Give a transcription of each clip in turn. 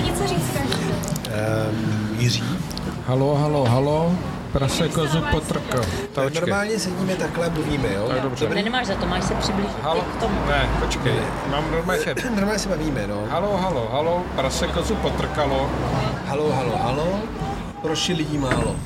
si něco říct. Um, Jiří. Halo, halo, halo. Prase kozu potrkal. Tak normálně sedíme takhle, mluvíme, jo? Tak dobře. Ne, nemáš za to, máš se přiblížit Halo, k tomu. ne, počkej, mám normálně se... Normálně se bavíme, no. Halo, halo, halo, prase kozu potrkalo. Halo, halo, halo. Proši lidí málo.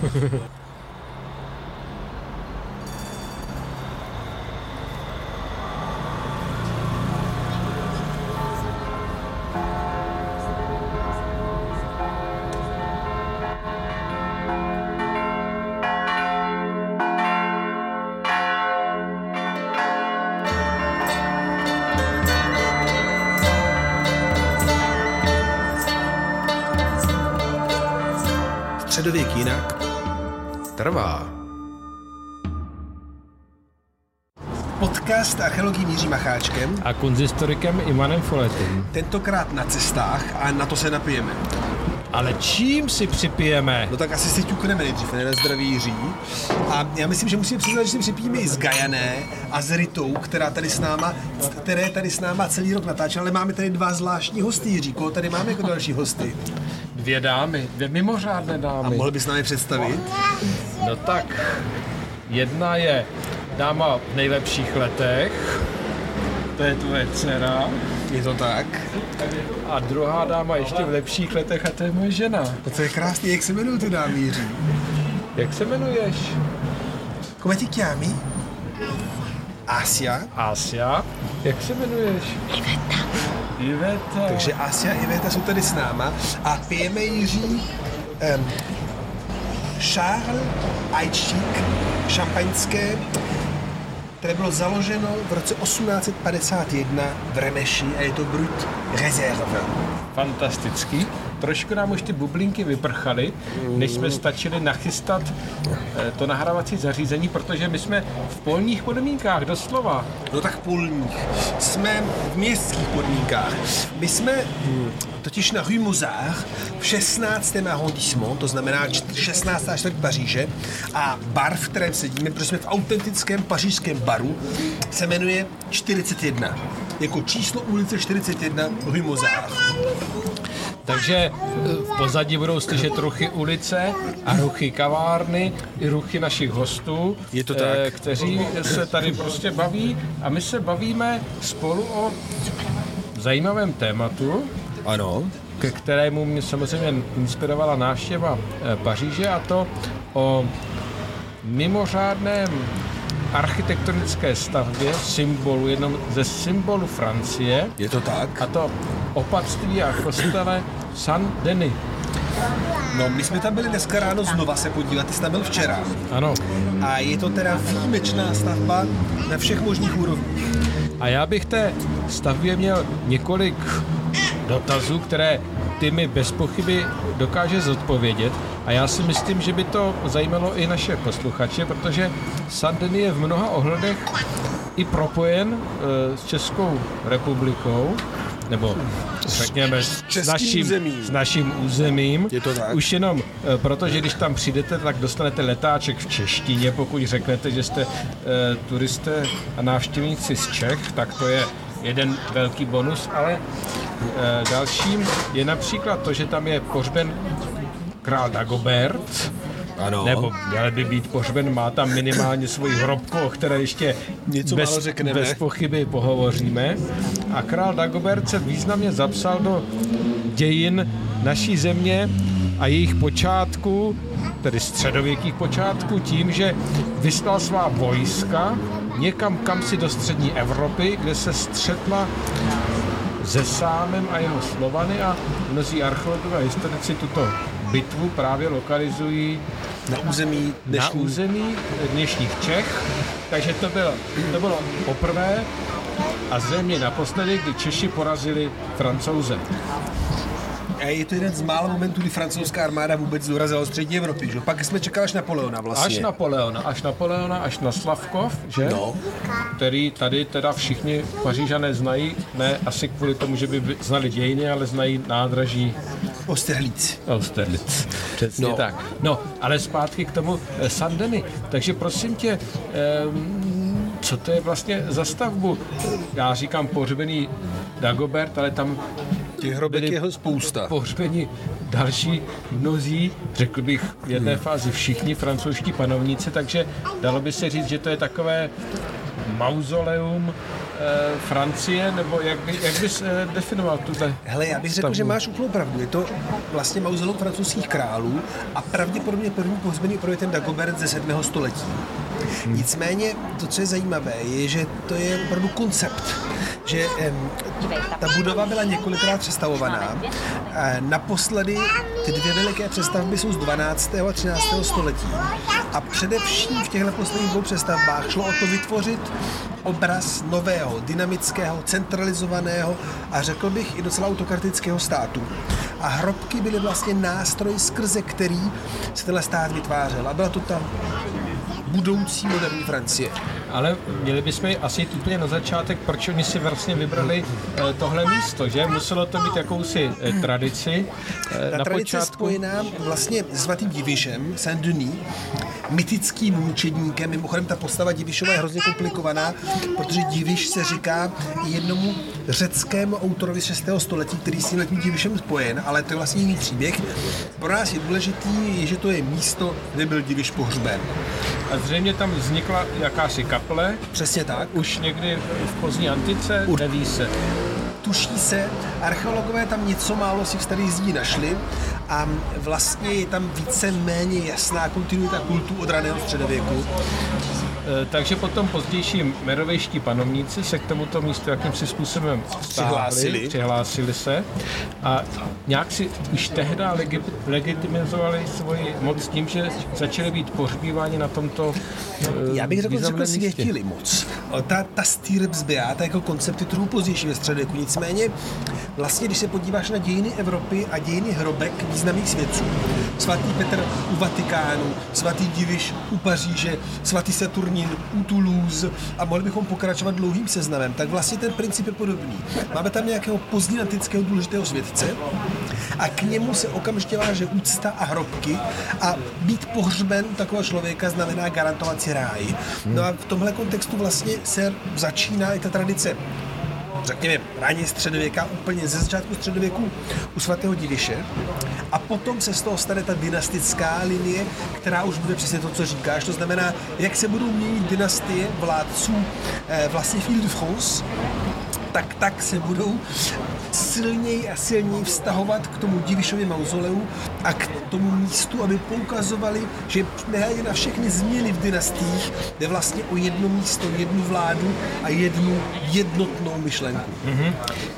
Podcast archeologií Míří Macháčkem, A kunzistorikem Ivanem Foletem. tentokrát na cestách a na to se napijeme. Ale čím si připijeme? No tak asi si ťukneme nejdřív, ne na zdraví Jiří. A já myslím, že musíme přiznat, že si připijeme i s Gajané a s Ritou, která tady s náma, které tady s náma celý rok natáčela, ale máme tady dva zvláštní hosty, Jiří. Koho tady máme jako další hosty? Dvě dámy, dvě mimořádné A dámy. mohl bys nám je představit? No tak, jedna je dáma v nejlepších letech, to je tvoje dcera, Je to tak? a druhá dáma ještě v lepších letech a to je moje žena. To je krásný, jak se jmenují ty dámy, Jiří? Jak se jmenuješ? Come ti chiami? Asia. Asia. Jak se jmenuješ? Iveta. Iveta. Takže Asia a Iveta jsou tady s náma a pijeme Jiří um, Charles Ajčík šampaňské, které bylo založeno v roce 1851 v Remeši a je to Brut Reserve. Fantastický. Trošku nám už ty bublinky vyprchaly, než jsme stačili nachystat eh, to nahrávací zařízení, protože my jsme v polních podmínkách, doslova. No tak polních. Jsme v městských podmínkách. My jsme hm, totiž na Rue Mozart v 16. arrondissement, to znamená čt- 16. čtvrt Paříže a bar, v kterém sedíme, protože jsme v autentickém pařížském baru, se jmenuje 41. Jako číslo ulice 41 Rue Mozart. Takže eh, v pozadí budou slyšet ruchy ulice a ruchy kavárny i ruchy našich hostů, Je to eh, tak. kteří se tady prostě baví a my se bavíme spolu o zajímavém tématu, Ano. ke kterému mě samozřejmě inspirovala návštěva eh, Paříže a to o mimořádném architektonické stavbě, symbolu, jednom ze symbolů Francie, Je to tak? a to opatství a kostele Saint-Denis. No, my jsme tam byli dneska ráno znova se podívat, ty jsi tam byl včera. Ano. A je to teda výjimečná stavba na všech možných úrovních. A já bych té stavbě měl několik dotazů, které ty mi bez pochyby dokáže zodpovědět. A já si myslím, že by to zajímalo i naše posluchače, protože Saint-Denis je v mnoha ohledech i propojen e, s Českou republikou, nebo řekněme s, českým naším, územím. s naším územím. Je to tak. Už jenom e, protože, když tam přijdete, tak dostanete letáček v češtině, pokud řeknete, že jste e, turisté a návštěvníci z Čech, tak to je jeden velký bonus, ale e, dalším je například to, že tam je pohřben král Dagobert, Ano. nebo měl by být pohřben, má tam minimálně svoji hrobku, o které ještě Něco bez, řekneme. bez pochyby pohovoříme. A král Dagobert se významně zapsal do dějin naší země a jejich počátků, tedy středověkých počátků, tím, že vyslal svá vojska někam kam si do střední Evropy, kde se střetla se Sámem a jeho Slovany a mnozí archeologové a historici tuto bitvu právě lokalizují Na území na dnešní... území dnešních Čech. Takže to bylo, to bylo poprvé a zřejmě naposledy, kdy Češi porazili Francouze. A je to jeden z mála momentů, kdy francouzská armáda vůbec dorazila do střední Evropy, že? Pak jsme čekali až Napoleona vlastně. Až Napoleona, až Napoleona, až na Slavkov, že? No. Který tady teda všichni pařížané znají, ne asi kvůli tomu, že by znali dějiny, ale znají nádraží Osterlitz. Austerlitz. Přesně No. tak. No, ale zpátky k tomu eh, Sandeny. Takže prosím tě, ehm, co to je vlastně za stavbu? Já říkám pohřbený Dagobert, ale tam Těch hrobek byli je spousta. pohřbeni další mnozí, řekl bych v jedné Hmm. fázi všichni francouzští panovníci, takže dalo by se říct, že to je takové mauzoleum eh, Francie, nebo jak, by, jak bys eh, definoval tuhle Hele, já bych řekl, stavbu? že máš úplnou pravdu. Je to vlastně mauzoleum francouzských králů a pravděpodobně první pohřbený je ten Dagobert ze 7. století. Nicméně to, co je zajímavé, je, že to je opravdu koncept, že ta budova byla několikrát přestavovaná. E, naposledy ty dvě veliké přestavby jsou z 12. a 13. století. A především v těchto posledních dvou přestavbách šlo o to vytvořit obraz nového, dynamického, centralizovaného a řekl bych i docela autokratického státu. A hrobky byly vlastně nástroj, skrze který se tenhle stát vytvářel. A byla to ta budoucí moderní Francie. Ale měli bychom asi jít úplně na začátek, proč oni si vlastně vybrali eh, tohle místo, že? Muselo to být jakousi eh, tradici eh, Ta na tradice je počátku. spojená vlastně s svatým Divišem, Saint-Denis, mytickým mučedníkem. Mimochodem ta postava Divišova je hrozně komplikovaná, protože Diviš se říká jednomu řeckému autorovi 6. století, který s tím Divišem spojen, ale to je vlastně jiný příběh. Pro nás je důležitý, že to je místo, kde byl Diviš pohřben. A zřejmě tam vznikla jakási kaple, Přesně tak. už někdy v pozdní antice, neví se. tuší se, archeologové tam něco málo z těch starých zdí našli a vlastně je tam více méně jasná kontinuita kultu od raného středověku. Eh, Takže potom pozdější merovejští panovníci se k tomuto místu jakýmsi způsobem stáhli, Přihlásili. přihlásili se a nějak si už tehdy legi- legitimizovali svoji moc tím, že začali být pohřbíváni na tomto eh, Já bych řekl, že světili moc. Ta, ta Stirpsbeata jako koncept je trochu pozdější ve středověku. Nicméně, vlastně, když se podíváš na dějiny Evropy a dějiny hrobek významných svědců, svatý Petr u Vatikánu, svatý Diviš u Paříže, svatý Saturnín u Toulouse a mohli bychom pokračovat dlouhým seznamem, tak vlastně ten princip je podobný. Máme tam nějakého pozdně antického důležitého svědce a k němu se okamžitě váže úcta a hrobky a být pohřben takového člověka znamená garantovat si ráj. No a v tomhle kontextu vlastně se začíná i ta tradice řekněme, raně středověka, úplně ze začátku středověku u svatého Diviše. A potom se z toho stane ta dynastická linie, která už bude přesně to, co říkáš. To znamená, jak se budou měnit dynastie vládců eh, vlastně v Ile-de-France, tak tak se budou silněji a silněji vztahovat k tomu Divišově mauzoleu a k tomu místu, aby poukazovali, že nehledě na všechny změny v dynastiích, jde vlastně o jedno místo, jednu vládu a jednu jednotnou myšlenku.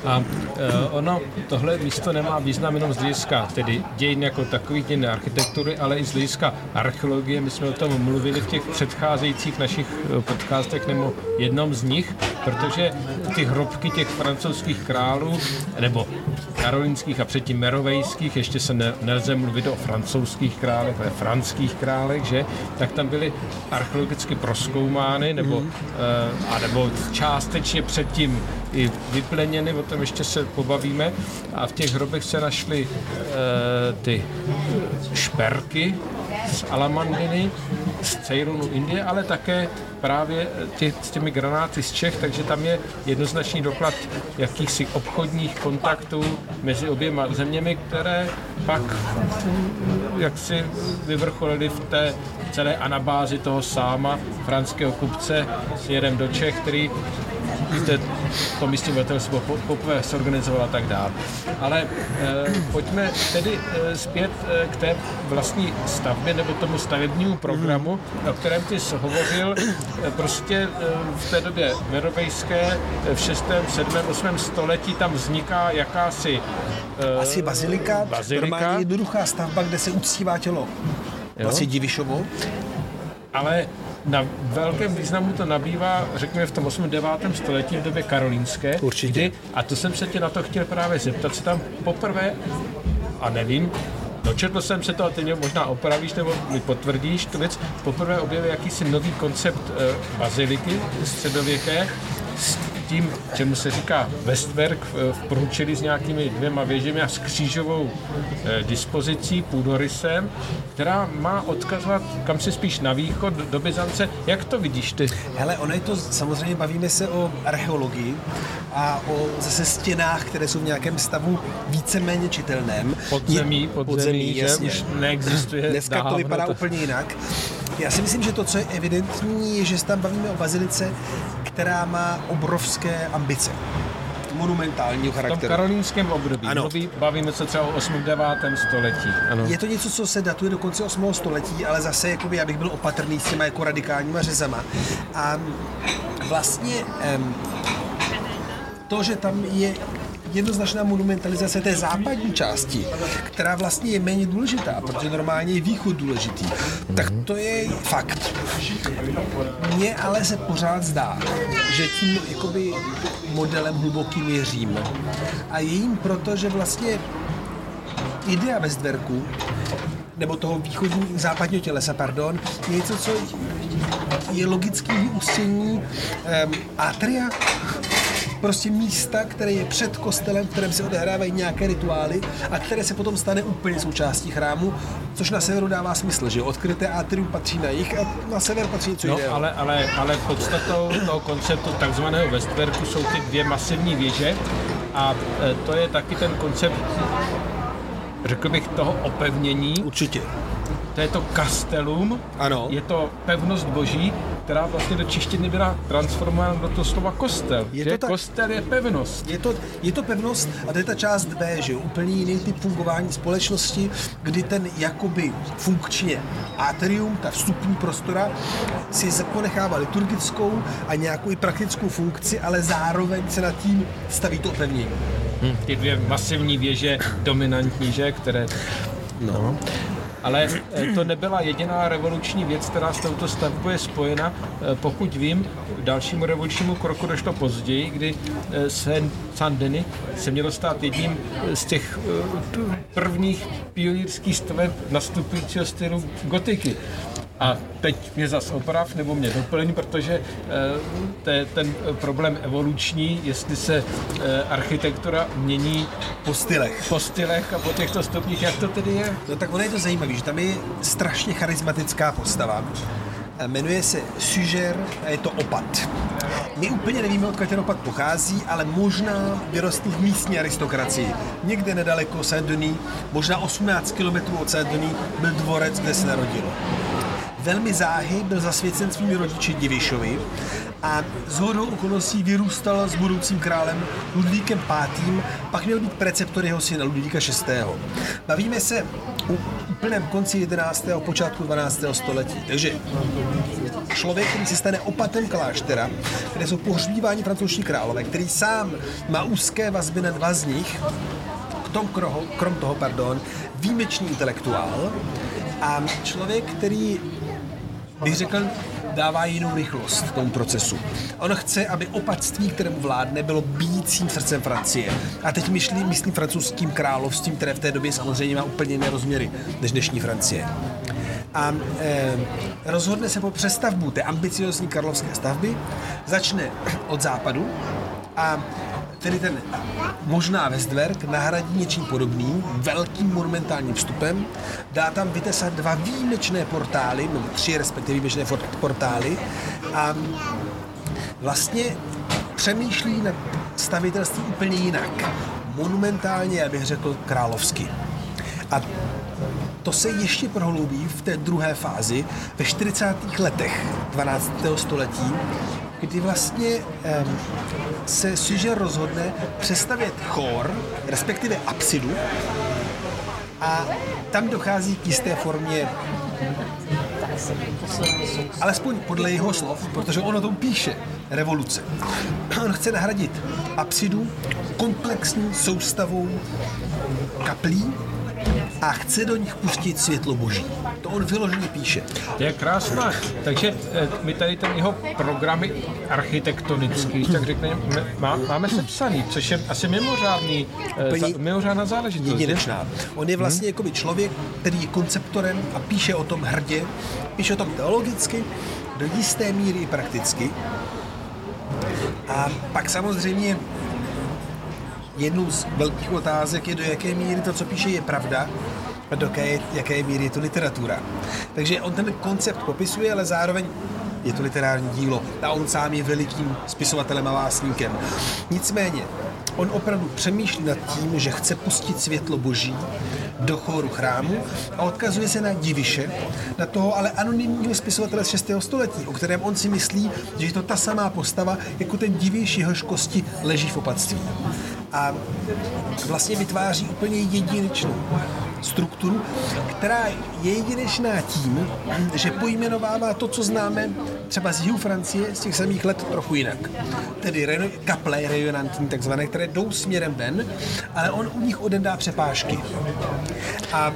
A e, ono, tohle místo nemá význam jenom z hlediska tedy dějin jako takových dějin architektury, ale i z hlediska archeologie. My jsme o tom mluvili v těch předcházejících našich e, podcastech nebo jednom z nich, protože ty hrobky těch francouzských králů, nebo karolínských a předtím merovejských, ještě se ne, nelze mluvit o francouzských králech, ale franských králech, že, tak tam byly archeologicky proskoumány, nebo, mm. a nebo částečně předtím i vypleněny, o tom ještě se pobavíme. A v těch hrobech se našly e, ty šperky z Alamandiny, z Ceylonu, Indie, ale také právě tě, s těmi granáty z Čech, takže tam je jednoznačný doklad jakýchsi obchodních kontaktů mezi oběma zeměmi, které pak jak si vyvrcholily v té celé anabázi toho sáma, franského kupce směrem do Čech, který víte, to místní obyvatelstvo po- poprvé zorganizoval a tak dále. Ale e, pojďme tedy e, zpět e, k té vlastní stavbě nebo tomu stavebnímu programu, o kterém ty jsi hovořil. E, prostě e, v té době merovejské e, v 6., 7., 8. století tam vzniká jakási e, Asi bazilika, Bazilika. normálně jednoduchá stavba, kde se uctívá tělo. Vlastně Divišovo. ale na velkém významu to nabývá, řekněme, v tom 8. 9. století v době karolínské. Určitě. Kdy, a to jsem se tě na to chtěl právě zeptat, se tam poprvé, a nevím, dočetl jsem se to a ty mě možná opravíš nebo mi potvrdíš tu věc, poprvé objevil jakýsi nový koncept e, baziliky středověké, s tím, čemu se říká Westwerk v, v průčelí s nějakými dvěma věžemi a s křížovou eh, dispozicí, půdorysem, která má odkazovat kam si spíš na východ, do Byzance. Jak to vidíš ty? Hele, ono je to, samozřejmě bavíme se o archeologii a o zase stěnách, které jsou v nějakém stavu víceméně čitelném. Podzemí, podzemí, podzemí že jasně. už neexistuje Dneska dávno, to vypadá to- úplně jinak. Já si myslím, že to, co je evidentní, je, že se tam bavíme o bazilice, která má obrovské ambice. Monumentálního V tom charakteru. karolínském období. Ano. Mluví, bavíme se třeba o 8. 9. století. Ano. Je to něco, co se datuje do konce 8. století, ale zase jakoby, já bych byl opatrný s těma jako radikálníma řezama. A vlastně em, to, že tam je jednoznačná monumentalizace té západní části, která vlastně je méně důležitá, protože normálně je východ důležitý, tak to je fakt. Mně ale se pořád zdá, že tím jakoby modelem hlubokým je Řím. A je jim proto, že vlastně idea Westwerku, nebo toho východní, západního tělesa, pardon, je něco, co je logický vyústění um, atria, prostě místa, které je před kostelem, v kterém se odehrávají nějaké rituály a které se potom stane úplně součástí chrámu, což na severu dává smysl, že odkryté atrium patří na jich a na sever patří něco No, jiného. ale, ale, ale podstatou toho konceptu takzvaného Westwerku jsou ty dvě masivní věže a e, to je taky ten koncept, řekl bych, toho opevnění. Určitě. To je to castellum, Ano. je to pevnost boží, která vlastně do češtiny byla transformována do toho slova kostel. Je že to tak. kostel je pevnost. Je to, je to pevnost a to je ta část B, že jo? úplně jiný typ fungování společnosti, kdy ten jakoby funkčně atrium, ta vstupní prostora, si ponechává liturgickou a nějakou i praktickou funkci, ale zároveň se nad tím staví to opevnění. Hm, ty dvě masivní věže, dominantní, že, které... No. Ale eh, to nebyla jediná revoluční věc, která s touto stavbou je spojena. Eh, Pokud vím, k dalšímu revolučnímu kroku došlo později, kdy eh, Saint- Saint-Denis se mělo stát jedním z těch prvních pionýrských staveb nastupujícího stylu gotiky. A teď mě zas oprav, nebo mě doplň, protože eh, to je ten eh, problém evoluční, jestli se eh, architektura mění Po stylech. po stylech a po těchto stupních, jak to tedy je? No tak ono je to zajímavé, že tam je strašně charismatická postava. A Jmenuje se Suger a je to opat. My úplně nevíme, odkud ten opat pochází, ale možná vyrostl v místní aristokracii. Někde nedaleko Saint-Denis, možná 18 km od Saint-Denis, byl dvorec, kde se narodilo. Velmi záhy byl zasvěcen svými rodiči Divišovi a z hodou okolností vyrůstal s budoucím králem Ludvíkem V. Pak měl být preceptor jeho syna Ludvíka VI. Bavíme se o úplném konci 11. a počátku 12. století. Takže člověk, který se stane opatem kláštera, kde jsou pohřbíváni francouzští králové, který sám má úzké vazby na dva z nich, k tom kroho, krom toho, pardon, výjimečný intelektuál a člověk, který bych řekl, dává jinou rychlost tomu procesu. On chce, aby opatství, kterému vládne, bylo bíjícím srdcem Francie. A teď myslím, myslím francouzským královstvím, které v té době samozřejmě má úplně jiné rozměry než dnešní Francie. A eh, rozhodne se po přestavbu té ambiciozní karlovské stavby, začne od západu a tedy ten možná Westwerk nahradí něčím podobným, velkým monumentálním vstupem, dá tam vytesat dva výjimečné portály, nebo tři respektive výjimečné portály a vlastně přemýšlí nad stavitelstvím úplně jinak. Monumentálně, já bych řekl, královsky. A to se ještě prohloubí v té druhé fázi ve 40. letech 12. století, kdy vlastně um, se Suger rozhodne přestavět chor, respektive apsidu, a tam dochází k jisté formě alespoň podle jeho slov, protože on o tom píše, revoluce. On chce nahradit apsidu komplexní soustavou kaplí a chce do nich pustit světlo boží. To on vyloženě píše. To je krásná. Takže eh, my tady ten jeho programy architektonický, tak řekněme, má, máme sepsaný, což je asi mimořádný, eh, Úplně za, mimořádná záležitost. jedinečná. On je vlastně jakoby člověk, který je konceptorem a píše o tom hrdě, píše o tom teologicky, do jisté míry i prakticky. A pak samozřejmě jednou z velkých otázek je, do jaké míry to, co píše, je pravda a do jaké, jaké míry je to literatura. Takže on ten koncept popisuje, ale zároveň je to literární dílo a on sám je velikým spisovatelem a básníkem. Nicméně, on opravdu přemýšlí nad tím, že chce pustit světlo boží do chóru chrámu a odkazuje se na Diviše, na toho ale anonymního spisovatele z 6. století, o kterém on si myslí, že je to ta samá postava, jako ten Diviš, jehož kosti leží v opatství. A vlastně vytváří úplně jedinečnou strukturu, která je jedinečná tím, že pojmenovává to, co známe třeba z jihu Francie z těch samých let trochu jinak. Tedy reno, kaple rejonantní takzvané, které jdou směrem ven, ale on u nich odendá přepážky. A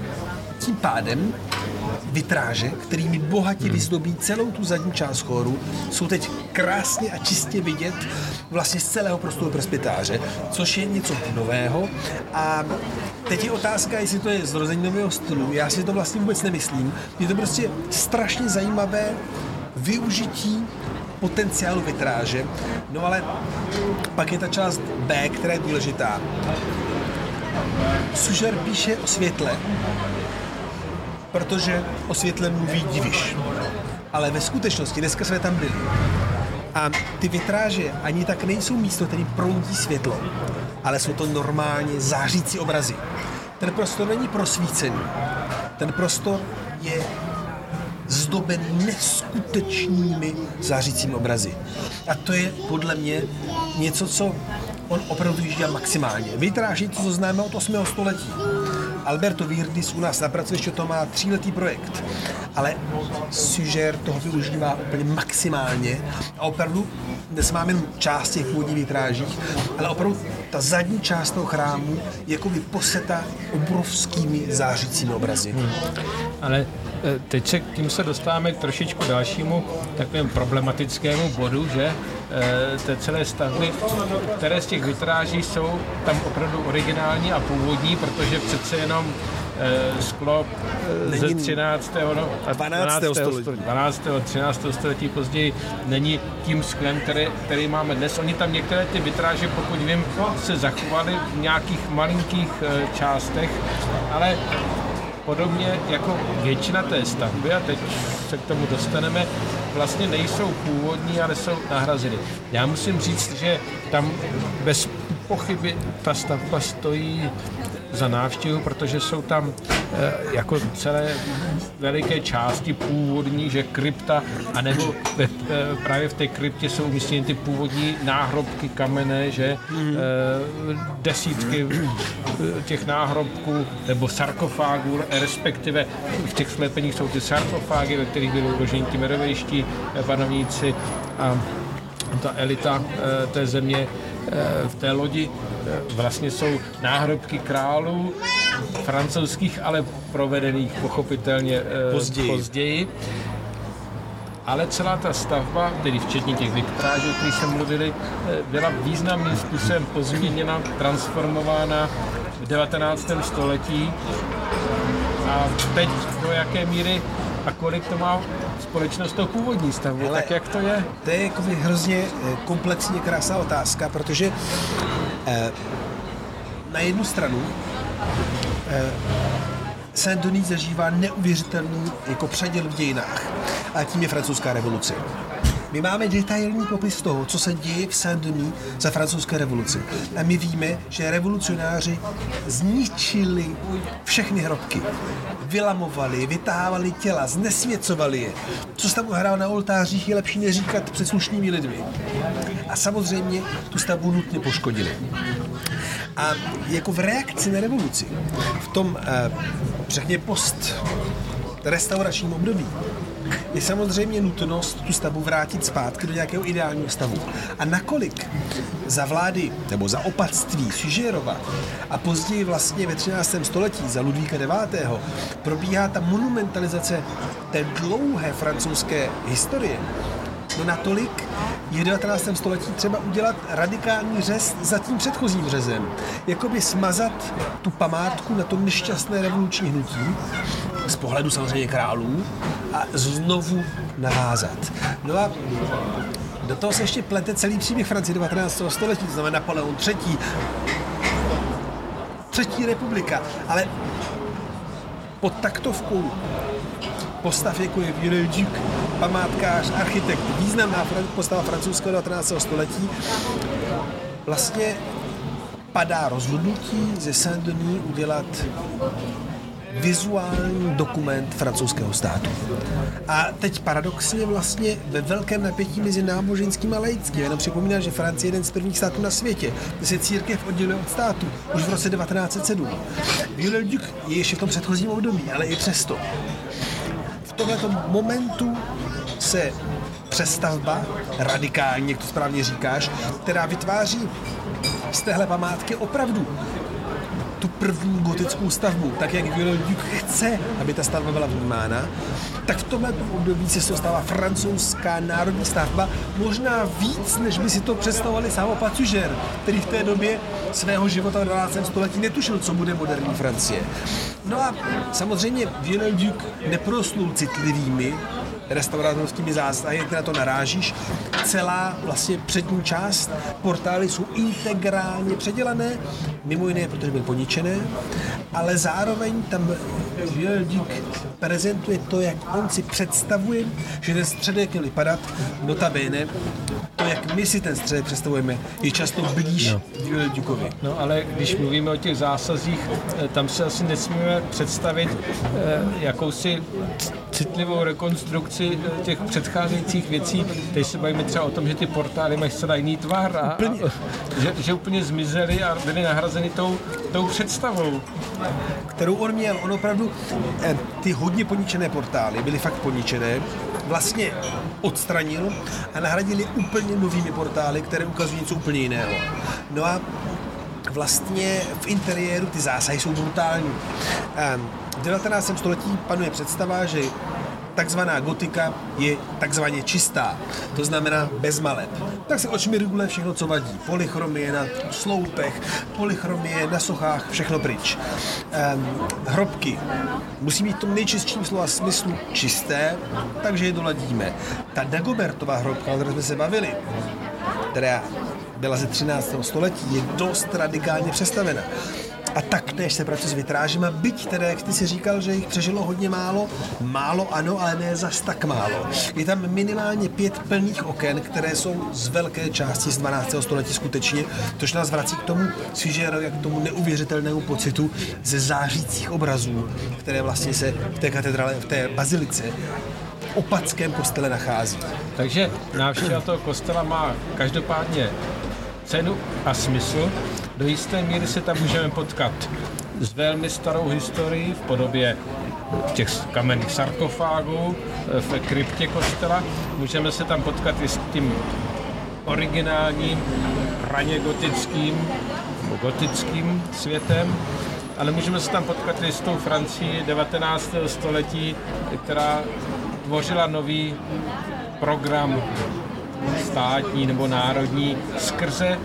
tím pádem vitráže, kterými bohatě hmm. vyzdobí celou tu zadní část chóru, jsou teď krásně a čistě vidět vlastně z celého prostoru presbytáře, což je něco nového. A teď je otázka, jestli to je zrození nového stylu. Já si to vlastně vůbec nemyslím. Je to prostě strašně zajímavé využití potenciálu vitráže. No ale pak je ta část B, která je důležitá. Sužer píše o světle, protože o světle mluví diviš. Ale ve skutečnosti, dneska jsme tam byli. A ty vitráže ani tak nejsou místo, který proudí světlo, ale jsou to normálně zářící obrazy. Ten prostor není prosvícený. Ten prostor je zdoben neskutečnými zářícími obrazy. A to je podle mě něco, co on opravdu dělá maximálně. Vitráž je to, co známe od 8. století. Alberto Virdis u nás na pracovišti to má tříletý projekt, ale Suger toho využívá úplně maximálně. A opravdu dnes máme jen část těch původních vitrážích, ale opravdu ta zadní část toho chrámu je jako poseta obrovskými zářícími obrazy. Hmm. Ale e, teď se tím se dostáváme k trošičku dalšímu takovému problematickému bodu, že té celé stavby, které z těch vitráží jsou tam opravdu originální a původní, protože přece jenom sklo eh, ze 13. No, 12. století. 12. 13. století později není tím sklem, který, který máme dnes. Oni tam některé ty vitráže, pokud vím, se zachovaly v nějakých malinkých částech, ale podobně jako většina té stavby, a teď se k tomu dostaneme, vlastně nejsou původní, ale jsou nahrazeny. Já musím říct, že tam bez pochyby ta stavba stojí za návštěvu, protože jsou tam e, jako celé veliké části původní, že krypta, anebo ve, e, právě v té kryptě jsou umístěny ty původní náhrobky kamenné, že e, desítky těch náhrobků nebo sarkofágů, respektive v těch sklepeních jsou ty sarkofágy, ve kterých byly uloženi ti merovejští panovníci a ta elita té země v té lodi vlastně jsou náhrobky králů, francouzských, ale provedených pochopitelně eh, později. později. Ale celá ta stavba, tedy včetně těch vitráží, o kterých jsme mluvili, eh, byla významným způsobem pozměněna, transformována v 19. století. A teď do jaké míry a kolik to má společnost to původní stavbu, Hele, tak jak to je? To je jako hrozně eh, komplexně krásná otázka, protože eh, na jednu stranu eh, Saint-Denis zažívá neuvěřitelný jako předěl v dějinách a tím je francouzská revoluce. My máme detailní popis toho, co se děje v Saint-Denis za francouzské revoluci. A my víme, že revolucionáři zničili všechny hrobky. Vylamovali, vytahávali těla, znesvěcovali je. Co se tam uhrál na oltářích, je lepší neříkat před slušnými lidmi. A samozřejmě tu stavbu nutně poškodili. A jako v reakci na revoluci, v tom, eh, řekněme, post restauračním období, je samozřejmě nutnost tu stavbu vrátit zpátky do nějakého ideálního stavu. A nakolik za vlády nebo za opatství Sužerova a později vlastně ve 13. století za Ludvíka IX. probíhá ta monumentalizace té dlouhé francouzské historie, No natolik je v 19. století třeba udělat radikální řez za tím předchozím řezem. Jakoby smazat tu památku na to nešťastné revoluční hnutí pohledu samozřejmě králů a znovu navázat. No a do toho se ještě plete celý příběh Francie 19. století, to znamená Napoleon III. Třetí republika, ale pod taktovkou postav jako je Viollet Duc, památkář, architekt, významná postava francouzského 19. století, vlastně padá rozhodnutí ze Saint-Denis udělat vizuální dokument francouzského státu. A teď paradoxně vlastně ve velkém napětí mezi náboženským a laickým. Jenom připomínám, že Francie je jeden z prvních států na světě, kde se církev odděluje od státu už v roce 1907. Viollet-le-Duc je ještě v tom předchozím období, ale i přesto. V tomto momentu se přestavba, radikální, jak to správně říkáš, která vytváří z téhle památky opravdu tu první gotickou stavbu, tak jak Viollet chce, aby ta stavba byla vnímána, tak v tomhle období se stává francouzská národní stavba, možná víc, než by si to představovali sám Pacužer, který v té době svého života v 12. století netušil, co bude moderní Francie. No a samozřejmě Viollet neproslul citlivými restaurátorskými zásahy, na to narážíš. Celá vlastně přední část portály jsou integrálně předělané, mimo jiné, protože byly poničené, ale zároveň tam Dík prezentuje to, jak on si představuje, že ten středek měl vypadat, notabene, to, jak my si ten středek představujeme, je často blíž no. No ale když mluvíme o těch zásazích, eh, tam se asi nesmíme představit eh, jakousi citlivou rekonstrukci eh, těch předcházejících věcí. Teď se bavíme třeba o tom, že ty portály mají zcela jiný tvar a, a že, že úplně zmizely a byly nahrazeny tou, tou představou. Kterou on měl. On opravdu ty hodně poničené portály byly fakt poničené, vlastně odstranil a nahradili úplně novými portály, které ukazují něco úplně jiného. No a vlastně v interiéru ty zásahy jsou brutální. Ehm, v 19. století panuje představa, že takzvaná gotika je takzvaně čistá, to znamená bez maleb. Tak se očmirgule všechno, co vadí. Polychromie na sloupech, polychromie na sochách, všechno pryč. Um, hrobky musí mít v tom nejčistším slova smyslu čisté, takže je doladíme. Ta Dagobertová hrobka, o které jsme se bavili, která byla ze 13. století, je dost radikálně přestavena. A taktéž se pracuje s vitrážemi, byť teda, jak ty si říkal, že jich přežilo hodně málo, málo ano, ale ne zas tak málo. Je tam minimálně pět plných oken, které jsou z velké části z 12. století skutečně, což nás vrací k tomu jak k tomu neuvěřitelnému pocitu ze zářících obrazů, které vlastně se v té katedrále, v té bazilice opatském kostele nachází. Takže návštěva toho kostela má každopádně cenu a smysl. Do jisté míry se tam můžeme potkat s velmi starou historií v podobě těch kamenných sarkofágů v kryptě kostela. Můžeme se tam potkat i s tím originálním, raně gotickým, gotickým světem, ale můžeme se tam potkat i s tou Francií 19. století, která tvořila nový program státní nebo národní skrze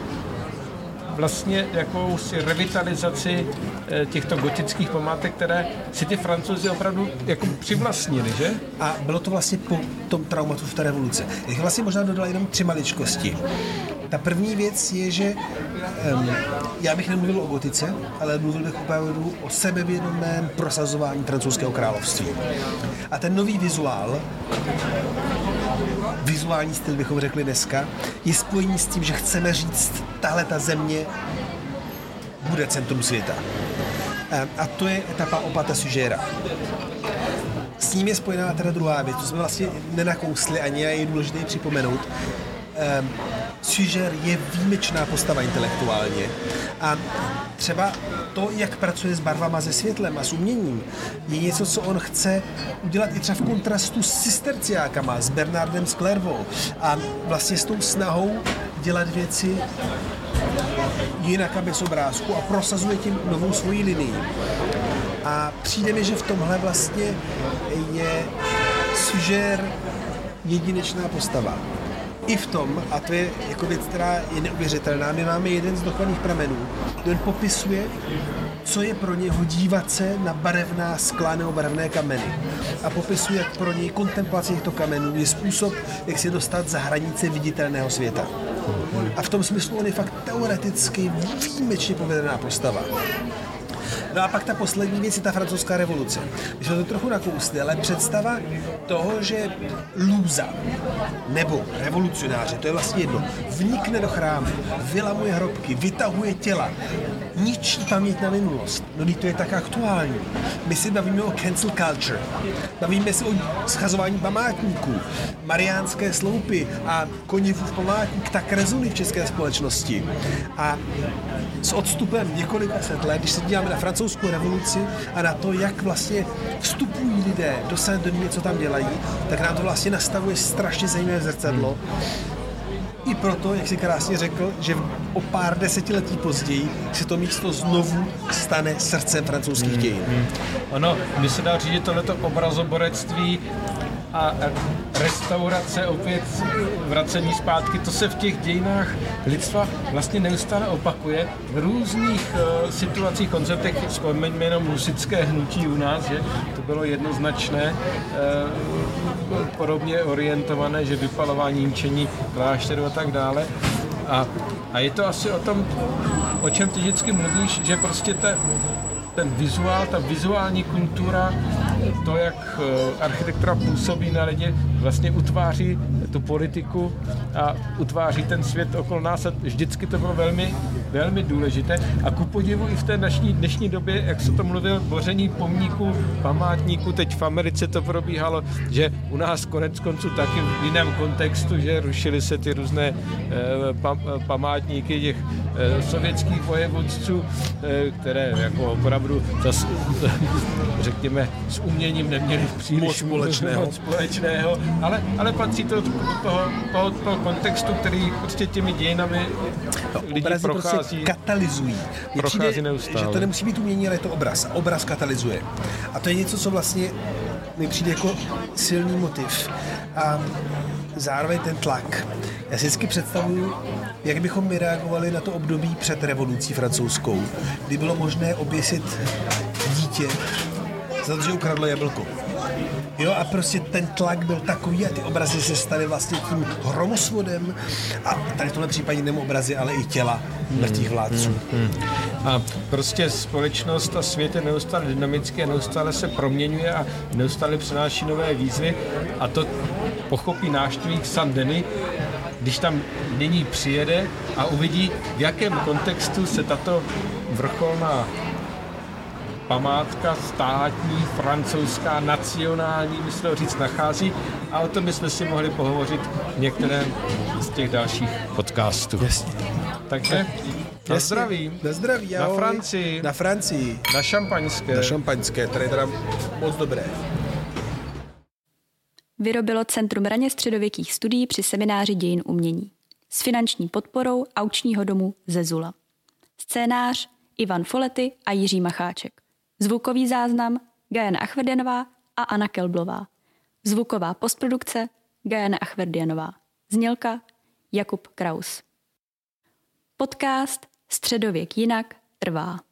vlastně jakousi revitalizaci eh, těchto gotických památek, které si ty francouzi opravdu jako přivlastnili, že? A bylo to vlastně po tom traumatu v té revoluce. Bych vlastně možná dodal jenom tři maličkosti. Ta první věc je, že um, já bych nemluvil o gotice, ale mluvil bych opravdu o sebevědomém prosazování francouzského království. A ten nový vizuál vizuální styl, bychom řekli dneska, je spojení s tím, že chceme říct, tahle ta země bude centrum světa. A to je etapa opata Sužera. S ním je spojená teda druhá věc, to jsme vlastně nenakousli ani a je důležité připomenout. Um, Suger je výjimečná postava intelektuálně. A třeba to, jak pracuje s barvama, se světlem a s uměním, je něco, co on chce udělat i třeba v kontrastu s cisterciákama, s Bernardem Sklervou. A vlastně s tou snahou dělat věci jinak a bez obrázku a prosazuje tím novou svoji linii. A přijde mi, že v tomhle vlastně je Suger jedinečná postava i v tom, a to je jako věc, která je neuvěřitelná, my máme jeden z dochovaných pramenů, ten popisuje co je pro něho dívat se na barevná skla nebo barevné kameny. A popisuje, jak pro něj kontemplace těchto kamenů je způsob, jak se dostat za hranice viditelného světa. A v tom smyslu on je fakt teoreticky výjimečně povedená postava. No a pak ta poslední věc je ta francouzská revoluce. My jsme to trochu nakousli, ale představa toho, že lůza nebo revolucionáře, to je vlastně jedno, vnikne do chrámu, vylamuje hrobky, vytahuje těla, ničí paměť na minulost. No to je tak aktuální. My si bavíme o cancel culture. Bavíme se o schazování památníků. Mariánské sloupy a konivův památník tak rezonují v české společnosti. A s odstupem několika set let, když se díváme na francouzskou revoluci a na to, jak vlastně vstupují lidé do saint co tam dělají, tak nám to vlastně nastavuje strašně zajímavé zrcadlo. I proto, jak si krásně řekl, že o pár desetiletí později se to místo znovu stane srdcem francouzských hmm, dějin. Hmm. Ono, mi se dá říct, že tohleto obrazoborectví a restaurace, opět vracení zpátky, to se v těch dějinách lidstva vlastně neustále opakuje v různých uh, situacích, konceptech, vzpomeňme jenom musické hnutí u nás, že to bylo jednoznačné, uh, podobně orientované, že vypalování, ničení klášteru a tak dále. A, a je to asi o tom, o čem ty vždycky mluvíš, že prostě ta, ten vizuál, ta vizuální kultura, to, jak eh, architektura působí na lidi, vlastně utváří tu politiku a utváří ten svět okolo nás a vždycky to bylo velmi, velmi důležité. A ku podivu i v té dnešní, dnešní době, jak se to mluvil, boření pomníků, památníků, teď v Americe to probíhalo, že u nás konec konců taky v jiném kontextu, že rušily se ty různé eh, pam, památníky těch eh, sovětských vojevůdců, eh, které jako opravdu zas, řekněme s uměním neměli příliš moc společného. společného ale, ale patří to do toho, toho, toho kontextu, který prostě těmi dějinami no, lidi prostě prochází. Katalyzují. Prochází přijde, neustále. Že to nemusí být umění, ale je to obraz. Obraz katalyzuje. A to je něco, co vlastně mi přijde jako silný motiv. A zároveň ten tlak. Já si vždycky představuju, jak bychom my reagovali na to období před revolucí francouzskou, kdy bylo možné oběsit dítě za to, že ukradlo jablko. Jo, a prostě ten tlak byl takový a ty obrazy se staly vlastně tím hromosvodem a tady v tomhle případě nejen obrazy, ale i těla mrtvých vládců. Hmm, hmm. A prostě společnost a svět je neustále dynamický a neustále se proměňuje a neustále přináší nové výzvy a to pochopí náštěvník Sandeny, když tam nyní přijede a uvidí, v jakém kontextu se tato vrcholná památka státní, francouzská, nacionální, myslím říct, nachází a o tom bychom si mohli pohovořit v některém z těch dalších podcastů. Jasně. Takže na zdraví. Na zdraví, ahoj. Na Francii. Na Francii. Na šampaňské. Na šampaňské, tady je teda moc dobré. Vyrobilo Centrum raně středověkých studií při semináři dějin umění. S finanční podporou aučního domu Zezula. Scénář Ivan Folety a Jiří Macháček. Zvukový záznam Gajana Achverdianová a Anna Kelblová. Zvuková postprodukce Gajana Achverdianová. Znělka Jakub Kraus. Podcast Středověk jinak trvá.